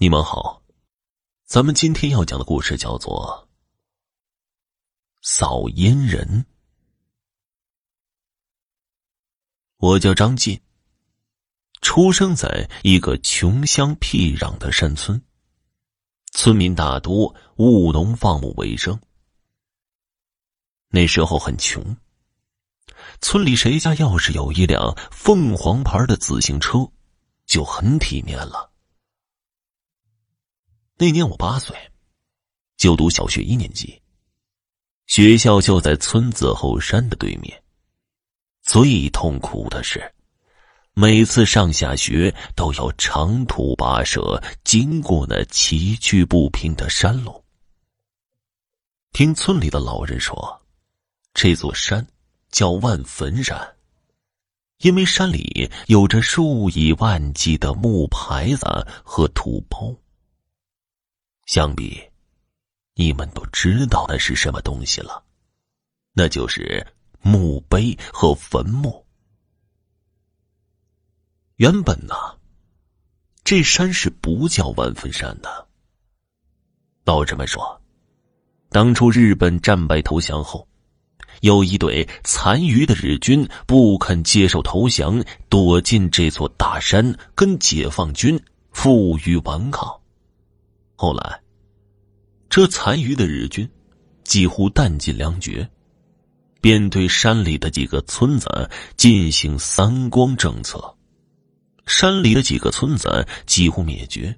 你们好，咱们今天要讲的故事叫做《扫烟人》。我叫张进，出生在一个穷乡僻壤的山村，村民大多务农放牧为生。那时候很穷，村里谁家要是有一辆凤凰牌的自行车，就很体面了。那年我八岁，就读小学一年级。学校就在村子后山的对面。最痛苦的是，每次上下学都要长途跋涉，经过那崎岖不平的山路。听村里的老人说，这座山叫万坟山，因为山里有着数以万计的木牌子和土包。想必，你们都知道那是什么东西了，那就是墓碑和坟墓。原本呢，这山是不叫万坟山的。老人们说，当初日本战败投降后，有一队残余的日军不肯接受投降，躲进这座大山，跟解放军负隅顽抗。后来，这残余的日军几乎弹尽粮绝，便对山里的几个村子进行“三光”政策，山里的几个村子几乎灭绝，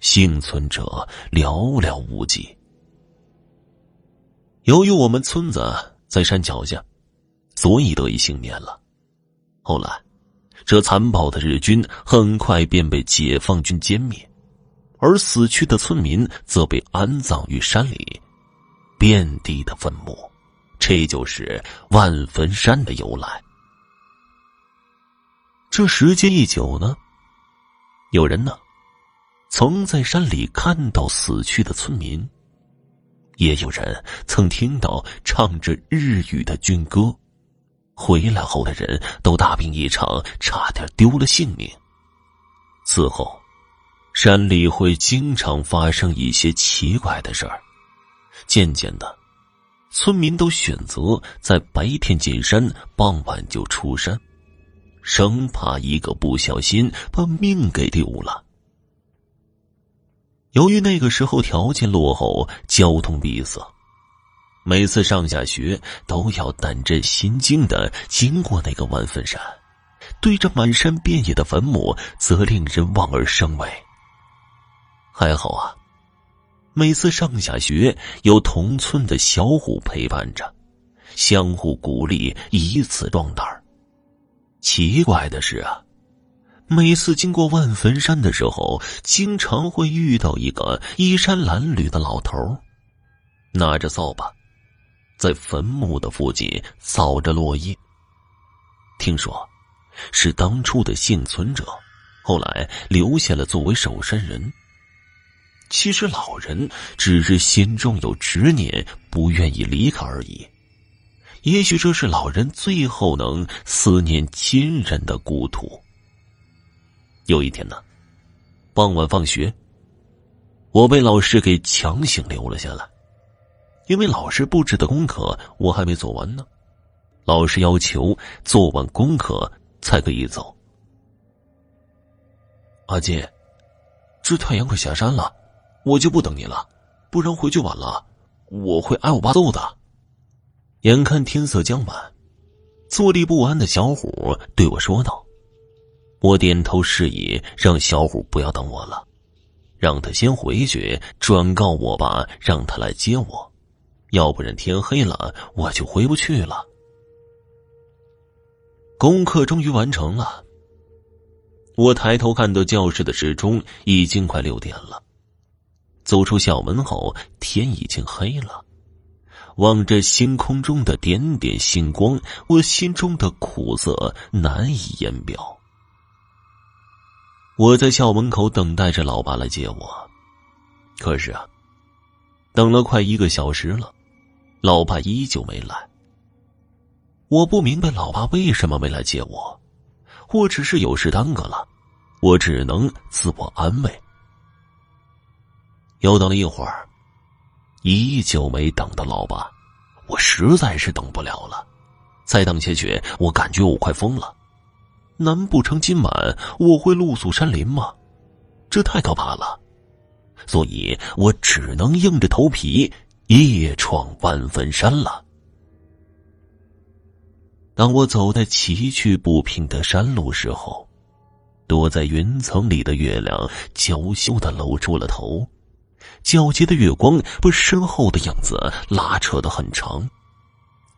幸存者寥寥无几。由于我们村子在山脚下，所以得以幸免了。后来，这残暴的日军很快便被解放军歼灭。而死去的村民则被安葬于山里，遍地的坟墓，这就是万坟山的由来。这时间一久呢，有人呢，曾在山里看到死去的村民，也有人曾听到唱着日语的军歌，回来后的人都大病一场，差点丢了性命。此后。山里会经常发生一些奇怪的事儿，渐渐的，村民都选择在白天进山，傍晚就出山，生怕一个不小心把命给丢了。由于那个时候条件落后，交通闭塞，每次上下学都要胆战心惊的经过那个万坟山，对着满山遍野的坟墓，则令人望而生畏。还好啊，每次上下学有同村的小虎陪伴着，相互鼓励，以此壮胆奇怪的是啊，每次经过万坟山的时候，经常会遇到一个衣衫褴褛的老头，拿着扫把，在坟墓的附近扫着落叶。听说，是当初的幸存者，后来留下了作为守山人。其实老人只是心中有执念，不愿意离开而已。也许这是老人最后能思念亲人的故土。有一天呢，傍晚放学，我被老师给强行留了下来，因为老师布置的功课我还没做完呢。老师要求做完功课才可以走。阿金，这太阳快下山了。我就不等你了，不然回去晚了，我会挨我爸揍的。眼看天色将晚，坐立不安的小虎对我说道：“我点头示意，让小虎不要等我了，让他先回去，转告我爸，让他来接我，要不然天黑了我就回不去了。”功课终于完成了，我抬头看到教室的时钟已经快六点了。走出校门后，天已经黑了。望着星空中的点点星光，我心中的苦涩难以言表。我在校门口等待着老爸来接我，可是啊，等了快一个小时了，老爸依旧没来。我不明白老爸为什么没来接我，或只是有事耽搁了，我只能自我安慰。又等了一会儿，依旧没等到老爸，我实在是等不了了。再等下去，我感觉我快疯了。难不成今晚我会露宿山林吗？这太可怕了。所以我只能硬着头皮夜闯万分山了。当我走在崎岖不平的山路时候，躲在云层里的月亮娇羞的露出了头，皎洁的月光把身后的影子拉扯的很长，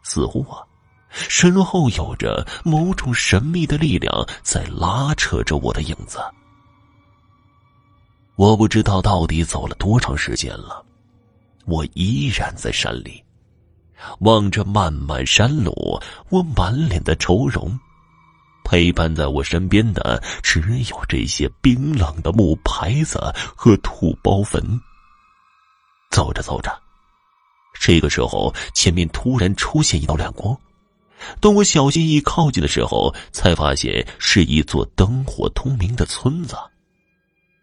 似乎啊，身后有着某种神秘的力量在拉扯着我的影子。我不知道到底走了多长时间了，我依然在山里，望着漫漫山路，我满脸的愁容。陪伴在我身边的只有这些冰冷的木牌子和土包坟。走着走着，这个时候前面突然出现一道亮光，当我小心翼翼靠近的时候，才发现是一座灯火通明的村子。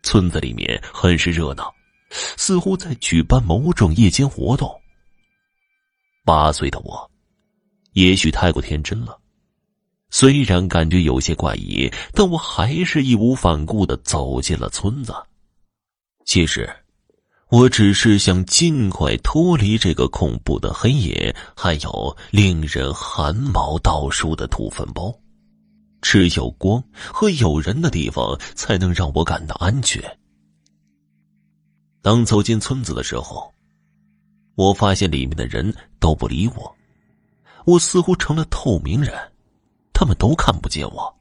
村子里面很是热闹，似乎在举办某种夜间活动。八岁的我，也许太过天真了，虽然感觉有些怪异，但我还是义无反顾的走进了村子。其实，我只是想尽快脱离这个恐怖的黑夜，还有令人汗毛倒竖的土坟包。只有光和有人的地方，才能让我感到安全。当走进村子的时候，我发现里面的人都不理我，我似乎成了透明人，他们都看不见我。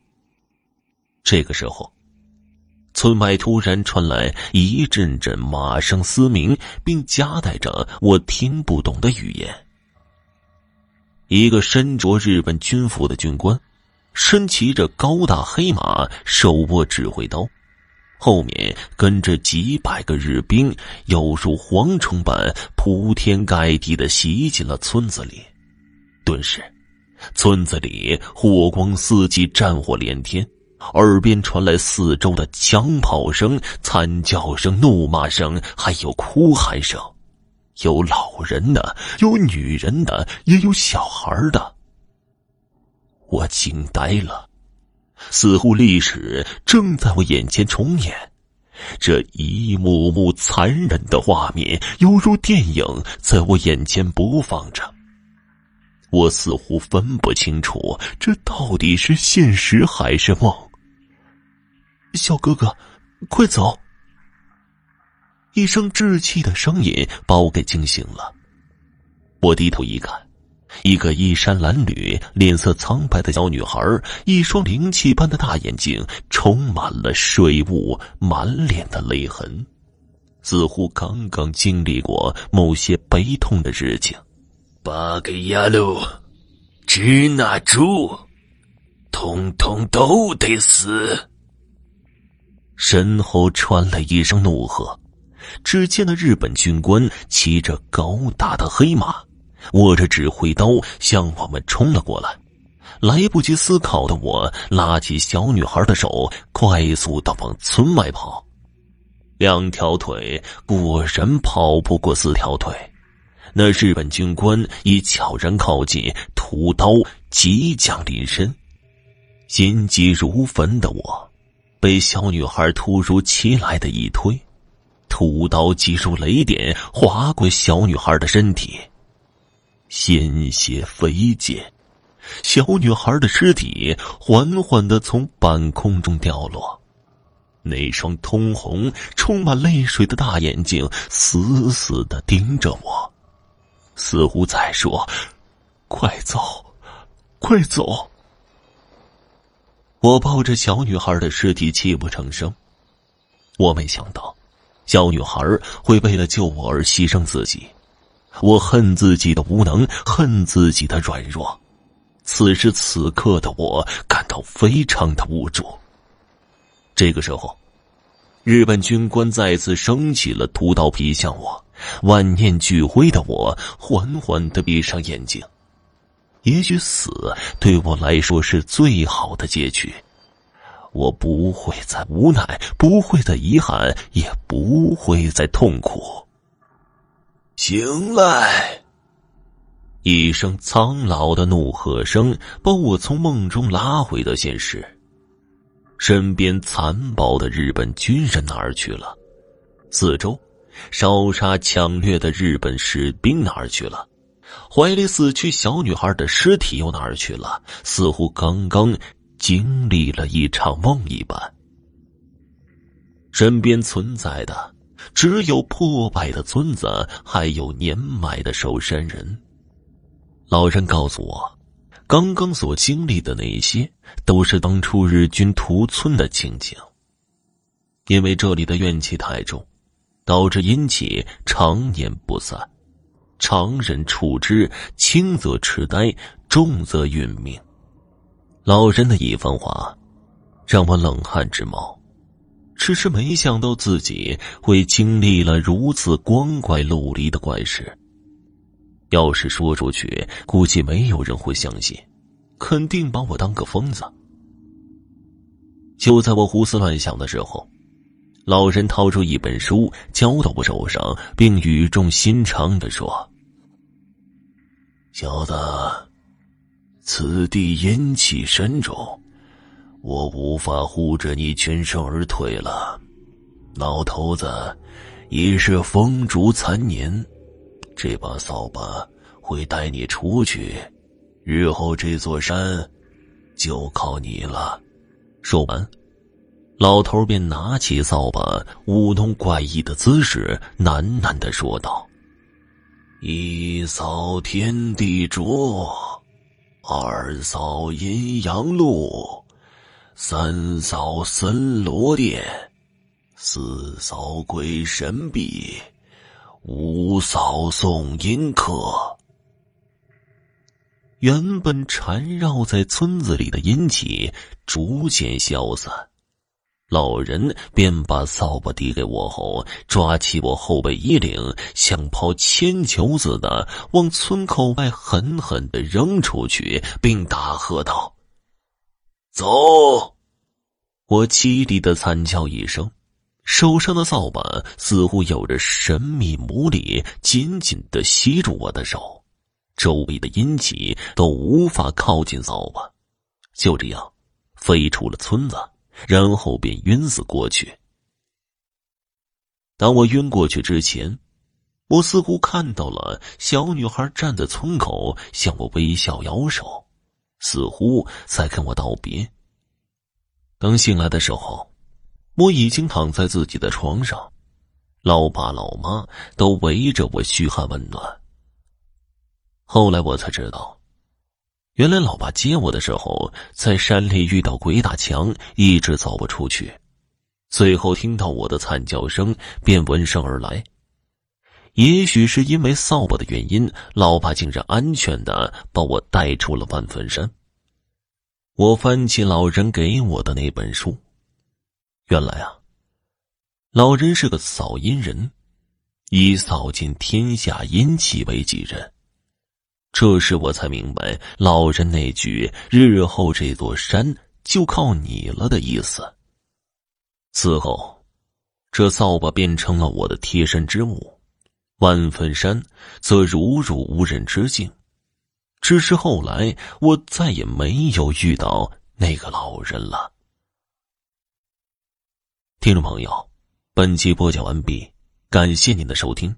这个时候，村外突然传来一阵阵马声嘶鸣，并夹带着我听不懂的语言。一个身着日本军服的军官。身骑着高大黑马，手握指挥刀，后面跟着几百个日兵，犹如蝗虫般铺天盖地的袭进了村子里。顿时，村子里火光四起，战火连天，耳边传来四周的枪炮声、惨叫声、怒骂声，还有哭喊声，有老人的，有女人的，也有小孩的。我惊呆了，似乎历史正在我眼前重演，这一幕幕残忍的。画面犹如电影在我眼前播放着。我似乎分不清楚这到底是现实还是梦。小哥哥，快走！一声稚气的声音把我给惊醒了。我低头一看。一个衣衫褴褛、脸色苍白的小女孩，一双灵气般的大眼睛充满了水雾，满脸的泪痕，似乎刚刚经历过某些悲痛的事情。八个丫头，支那猪，通通都得死！身后传来一声怒喝，只见那日本军官骑着高大的黑马。握着指挥刀向我们冲了过来，来不及思考的我拉起小女孩的手，快速的往村外跑。两条腿果然跑不过四条腿，那日本军官已悄然靠近，屠刀即将临身。心急如焚的我，被小女孩突如其来的一推，屠刀击如雷电，划过小女孩的身体。鲜血飞溅，小女孩的尸体缓缓的从半空中掉落，那双通红、充满泪水的大眼睛死死的盯着我，似乎在说：“快走，快走！”我抱着小女孩的尸体泣不成声。我没想到，小女孩会为了救我而牺牲自己。我恨自己的无能，恨自己的软弱。此时此刻的我感到非常的无助。这个时候，日本军官再次升起了屠刀劈向我，万念俱灰的我缓缓的闭上眼睛。也许死对我来说是最好的结局。我不会再无奈，不会再遗憾，也不会再痛苦。醒来！一声苍老的怒喝声把我从梦中拉回到现实。身边残暴的日本军人哪儿去了？四周烧杀抢掠的日本士兵哪儿去了？怀里死去小女孩的尸体又哪儿去了？似乎刚刚经历了一场梦一般。身边存在的只有破败的村子，还有年迈的守山人。老人告诉我，刚刚所经历的那些，都是当初日军屠村的情景。因为这里的怨气太重，导致阴气常年不散，常人处之，轻则痴呆，重则殒命。老人的一番话，让我冷汗直冒。只是没想到自己会经历了如此光怪陆离的怪事。要是说出去，估计没有人会相信，肯定把我当个疯子。就在我胡思乱想的时候，老人掏出一本书交到我手上，并语重心长的说：“小子，此地阴气深重，我无法护着你全身而退了。老头子已是风烛残年。”这把扫把会带你出去，日后这座山就靠你了。说完，老头便拿起扫把，舞动怪异的姿势，喃喃的说道：“一扫天地浊，二扫阴阳路，三扫森罗殿，四扫鬼神壁。”五扫送阴客。原本缠绕在村子里的阴气逐渐消散，老人便把扫把递给我后，抓起我后背衣领，像抛铅球似的往村口外狠狠的扔出去，并大喝道：“走！”我凄厉的惨叫一声。手上的扫把似乎有着神秘魔力，紧紧的吸住我的手，周围的阴气都无法靠近扫把，就这样飞出了村子，然后便晕死过去。当我晕过去之前，我似乎看到了小女孩站在村口，向我微笑摇手，似乎在跟我道别。等醒来的时候。我已经躺在自己的床上，老爸老妈都围着我嘘寒问暖。后来我才知道，原来老爸接我的时候在山里遇到鬼打墙，一直走不出去，最后听到我的惨叫声，便闻声而来。也许是因为扫把的原因，老爸竟然安全的把我带出了万坟山。我翻起老人给我的那本书。原来啊，老人是个扫阴人，以扫尽天下阴气为己任。这时我才明白老人那句“日后这座山就靠你了”的意思。此后，这扫把变成了我的贴身之物，万坟山则如入无人之境。只是后来，我再也没有遇到那个老人了。听众朋友，本集播讲完毕，感谢您的收听。